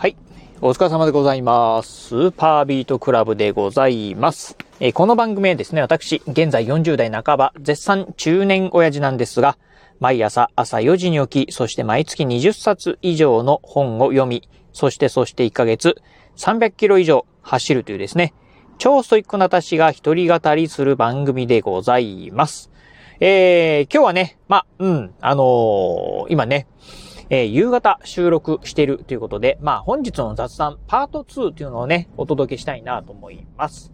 はい。お疲れ様でございます。スーパービートクラブでございます。えー、この番組はですね、私、現在40代半ば、絶賛中年親父なんですが、毎朝朝4時に起き、そして毎月20冊以上の本を読み、そしてそして1ヶ月300キロ以上走るというですね、超ストイックな私が一人語りする番組でございます。えー、今日はね、まうん、あのー、今ね、えー、夕方収録しているということで、まあ本日の雑談パート2というのをね、お届けしたいなと思います。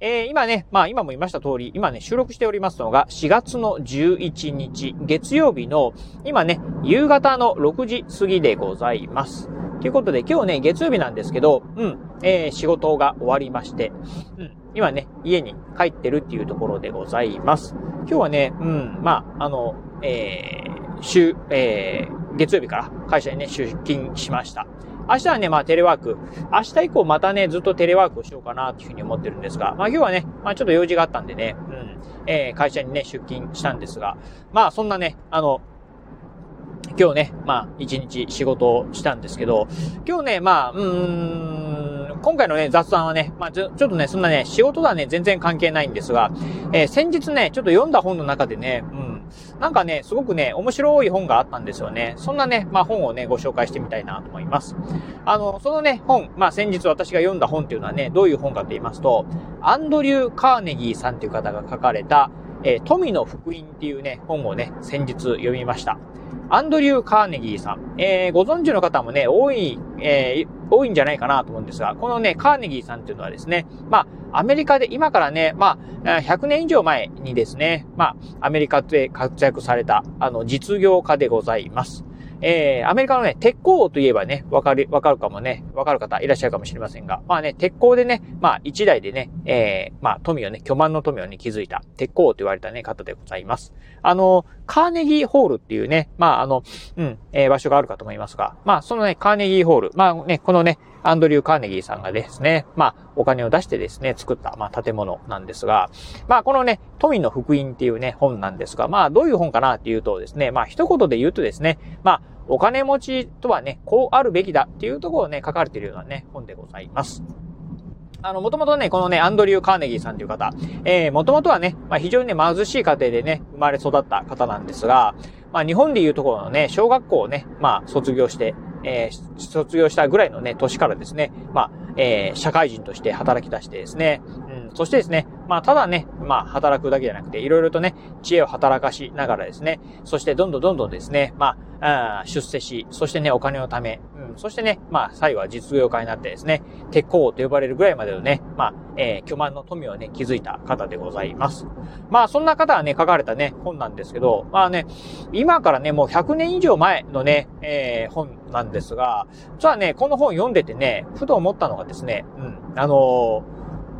えー、今ね、まあ今も言いました通り、今ね、収録しておりますのが4月の11日、月曜日の、今ね、夕方の6時過ぎでございます。ということで、今日ね、月曜日なんですけど、うん、えー、仕事が終わりまして、うん、今ね、家に帰ってるっていうところでございます。今日はね、うん、まあ、あの、えー、週、えー、月曜日から会社にね、出勤しました。明日はね、まあテレワーク。明日以降またね、ずっとテレワークをしようかなというふうに思ってるんですが、まあ今日はね、まあちょっと用事があったんでね、うん、えー、会社にね、出勤したんですが、まあそんなね、あの、今日ね、まあ一日仕事をしたんですけど、今日ね、まあ、うーん、今回のね、雑談はね、まあちょ、ちょっとね、そんなね、仕事とはね、全然関係ないんですが、えー、先日ね、ちょっと読んだ本の中でね、なんかね、すごくね、面白い本があったんですよね。そんなね、まあ本をね、ご紹介してみたいなと思います。あの、そのね、本、まあ先日私が読んだ本っていうのはね、どういう本かと言いますと、アンドリュー・カーネギーさんっていう方が書かれた、えー、富の福音っていうね、本をね、先日読みました。アンドリュー・カーネギーさん。えー、ご存知の方もね、多い、えー、多いんじゃないかなと思うんですが、このね、カーネギーさんっていうのはですね、まあ、アメリカで今からね、まあ、100年以上前にですね、まあ、アメリカで活躍された、あの、実業家でございます。えー、アメリカのね、鉄鋼王といえばね、わかる、わかるかもね、わかる方いらっしゃるかもしれませんが、まあね、鉄鋼でね、まあ一台でね、えー、まあ富をね、巨万の富をね、築いた、鉄鋼王と言われたね、方でございます。あの、カーネギーホールっていうね、まああの、うん、えー、場所があるかと思いますが、まあそのね、カーネギーホール、まあね、このね、アンドリュー・カーネギーさんがですね、まあ、お金を出してですね、作った、まあ、建物なんですが、まあ、このね、富の福音っていうね、本なんですが、まあ、どういう本かなっていうとですね、まあ、一言で言うとですね、まあ、お金持ちとはね、こうあるべきだっていうところをね、書かれているようなね、本でございます。あの、もともとね、このね、アンドリュー・カーネギーさんという方、えー、もともとはね、まあ、非常にね、貧しい家庭でね、生まれ育った方なんですが、まあ、日本でいうところのね、小学校をね、まあ、卒業して、えー、卒業したぐらいのね、年からですね、まあ、えー、社会人として働き出してですね、うん、そしてですね、まあ、ただね、まあ、働くだけじゃなくて、いろいろとね、知恵を働かしながらですね、そしてどんどんどんどんですね、まあ、あ出世し、そしてね、お金を貯め、うん、そしてね、まあ、最後は実業家になってですね、鉄鋼と呼ばれるぐらいまでのね、まあ、えー、巨万の富をね、築いた方でございます。まあ、そんな方がね、書かれたね、本なんですけど、まあね、今からね、もう100年以上前のね、えー、本なんですが、実はね、この本読んでてね、ふと思ったのがですね、うん、あの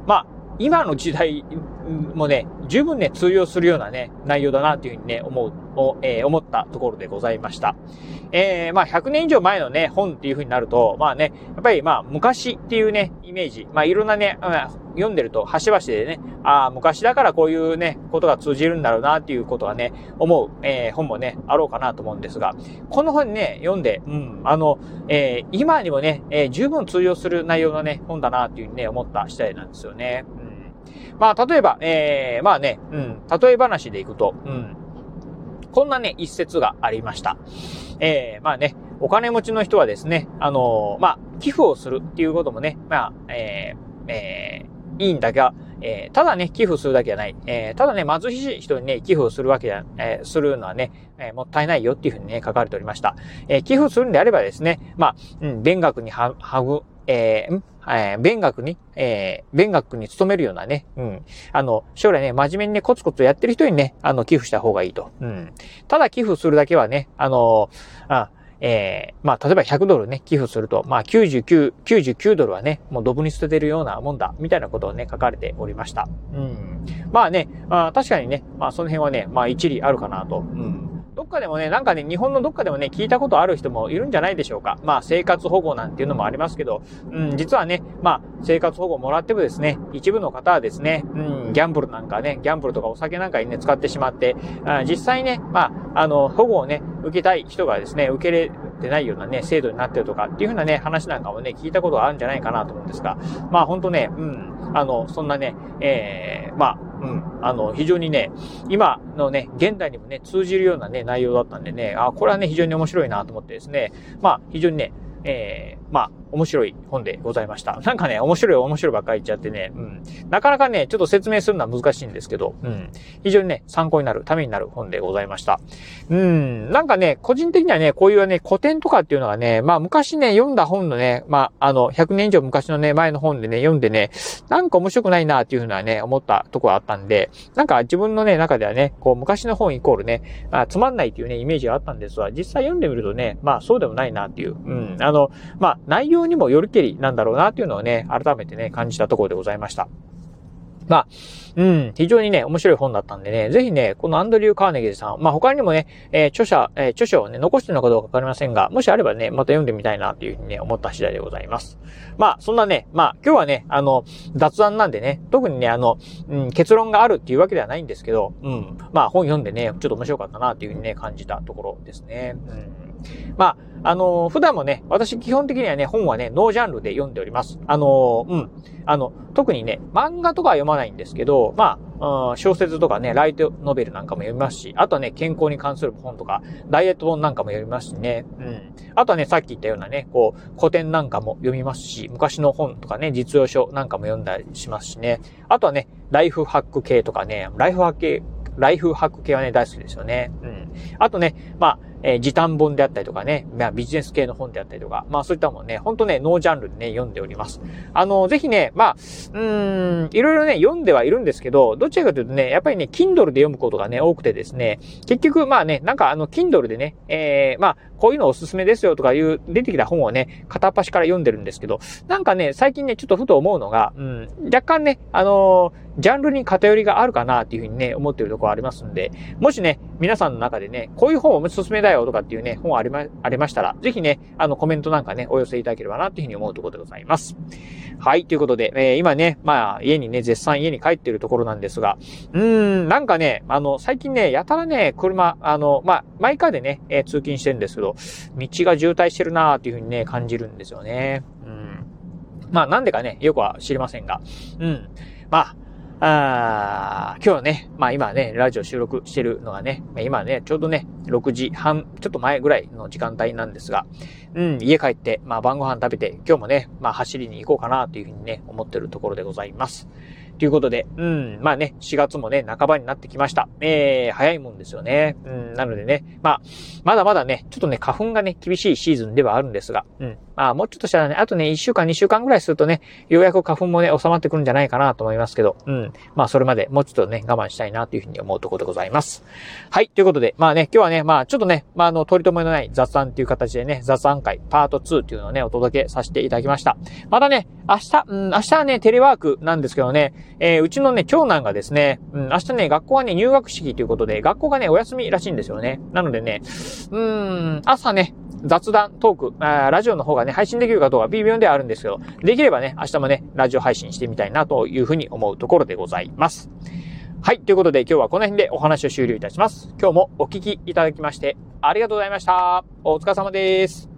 ー、まあ、今の時代もね、十分ね、通用するようなね、内容だなというふうにね、思う、えー、思ったところでございました。えー、まあ、100年以上前のね、本っていうふうになると、まあね、やっぱりまあ、昔っていうね、イメージ、まあ、いろんなね、読んでると、端々でね、ああ、昔だからこういうね、ことが通じるんだろうなっていうことはね、思う、えー、本もね、あろうかなと思うんですが、この本ね、読んで、うん、あの、えー、今にもね、えー、十分通用する内容のね、本だなっていうふうにね、思った次第なんですよね。まあ、例えば、えー、まあね、うん、例え話でいくと、うん、こんなね、一節がありました。えー、まあね、お金持ちの人はですね、あのー、まあ、寄付をするっていうこともね、まあ、えー、えー、いいんだが、えー、ただね、寄付するだけじゃない。えー、ただね、貧しい人にね、寄付をするわけじゃ、えー、するのはね、えー、もったいないよっていうふうにね、書かれておりました。えー、寄付するんであればですね、まあ、うん、勉学には、はぐ、えー、えー、勉学に、えー、勉学に勤めるようなね、うん。あの、将来ね、真面目にね、コツコツやってる人にね、あの、寄付した方がいいと。うん。ただ寄付するだけはね、あの、あ、えー、まあ、例えば100ドルね、寄付すると、まあ、99、99ドルはね、もうドブに捨ててるようなもんだ、みたいなことをね、書かれておりました。うん。まあね、まあ、確かにね、まあ、その辺はね、まあ、一理あるかなと。うん。どっかでもね、なんかね、日本のどっかでもね、聞いたことある人もいるんじゃないでしょうか。まあ、生活保護なんていうのもありますけど、うん、実はね、まあ、生活保護もらってもですね、一部の方はですね、うん、ギャンブルなんかね、ギャンブルとかお酒なんかにね、使ってしまって、あ実際ね、まあ、あの、保護をね、受けたい人がですね、受けれ、てないようなね、制度になってるとかっていうふうなね、話なんかもね、聞いたことがあるんじゃないかなと思うんですが、まあほんとね、うん、あの、そんなね、ええー、まあ、あの、非常にね、今のね、現代にもね、通じるようなね、内容だったんでね、あ、これはね、非常に面白いなと思ってですね、まあ、非常にね、えー、まあ、面白い本でございました。なんかね、面白い面白いばっかり言っちゃってね、うん。なかなかね、ちょっと説明するのは難しいんですけど、うん。非常にね、参考になる、ためになる本でございました。うん。なんかね、個人的にはね、こういうね、古典とかっていうのがね、まあ昔ね、読んだ本のね、まあ、あの、100年以上昔のね、前の本でね、読んでね、なんか面白くないなっていうふうなね、思ったところあったんで、なんか自分のね、中ではね、こう、昔の本イコールね、あ、つまんないっていうね、イメージがあったんですが、実際読んでみるとね、まあそうでもないなっていう、うん。あの、まあ、内容にもよるけりなんだろうなっていうのをね、改めてね、感じたところでございました。まあ、うん、非常にね、面白い本だったんでね、ぜひね、このアンドリュー・カーネギーさん、まあ他にもね、えー、著者、えー、著書をね、残してるのかどうかわかりませんが、もしあればね、また読んでみたいなというふうにね、思った次第でございます。まあ、そんなね、まあ今日はね、あの、雑談なんでね、特にね、あの、うん、結論があるっていうわけではないんですけど、うん、まあ本読んでね、ちょっと面白かったなっていうふうにね、感じたところですね。うんまあ、あの普段もね、私基本的にはね、本はね、ノージャンルで読んでおります。あのうん。あの、特にね、漫画とかは読まないんですけど、まあ、小説とかね、ライトノベルなんかも読みますし、あとはね、健康に関する本とか、ダイエット本なんかも読みますしね、うん。あとはね、さっき言ったようなね、こう、古典なんかも読みますし、昔の本とかね、実用書なんかも読んだりしますしね。あとはね、ライフハック系とかね、ライフハック系、ライフハック系はね、大好きですよね。うん。あとね、まあ、えー、時短本であったりとかね、まあ、ビジネス系の本であったりとか、まあそういったもんね、ほんとね、ノージャンルでね、読んでおります。あの、ぜひね、まあ、うーん、いろいろね、読んではいるんですけど、どちらかというとね、やっぱりね、Kindle で読むことがね、多くてですね、結局、まあね、なんかあの、Kindle でね、えー、まあ、こういうのおすすめですよとかいう、出てきた本をね、片っ端から読んでるんですけど、なんかね、最近ね、ちょっとふと思うのが、うん、若干ね、あのー、ジャンルに偏りがあるかなっていうふうにね、思ってるところありますんで、もしね、皆さんの中でね、こういう本おすすめだよとかっていうね、本ありま、ありましたら、ぜひね、あの、コメントなんかね、お寄せいただければなっていうふうに思うところでございます。はい、ということで、えー、今ね、まあ、家にね、絶賛家に帰ってるところなんですが、うーん、なんかね、あの、最近ね、やたらね、車、あの、まあ、マイカーでね、えー、通勤してるんですけど、道が渋滞してるなーっていうふうにね、感じるんですよね。うん。まあ、なんでかね、よくは知りませんが、うん。まあ、あ今日ね、まあ今ね、ラジオ収録してるのがね、今ね、ちょうどね、6時半、ちょっと前ぐらいの時間帯なんですが、うん、家帰って、まあ晩ご飯食べて、今日もね、まあ走りに行こうかなというふうにね、思ってるところでございます。ということで、うん、まあね、4月もね、半ばになってきました。えー、早いもんですよね。うん、なのでね、まあ、まだまだね、ちょっとね、花粉がね、厳しいシーズンではあるんですが、うん、まあ、もうちょっとしたらね、あとね、1週間、2週間ぐらいするとね、ようやく花粉もね、収まってくるんじゃないかなと思いますけど、うん、まあ、それまでもうちょっとね、我慢したいなというふうに思うところでございます。はい、ということで、まあね、今日はね、まあ、ちょっとね、まあ、あの、取り留めのない雑談っていう形でね、雑談会パート2っていうのをね、お届けさせていただきました。またね、明日、うん、明日はね、テレワークなんですけどね、えー、うちのね、長男がですね、うん、明日ね、学校はね、入学式ということで、学校がね、お休みらしいんですよね。なのでね、うん、朝ね、雑談、トーク、あラジオの方がね、配信できるかどうか微妙ではあるんですけど、できればね、明日もね、ラジオ配信してみたいなというふうに思うところでございます。はい。ということで今日はこの辺でお話を終了いたします。今日もお聞きいただきましてありがとうございました。お疲れ様です。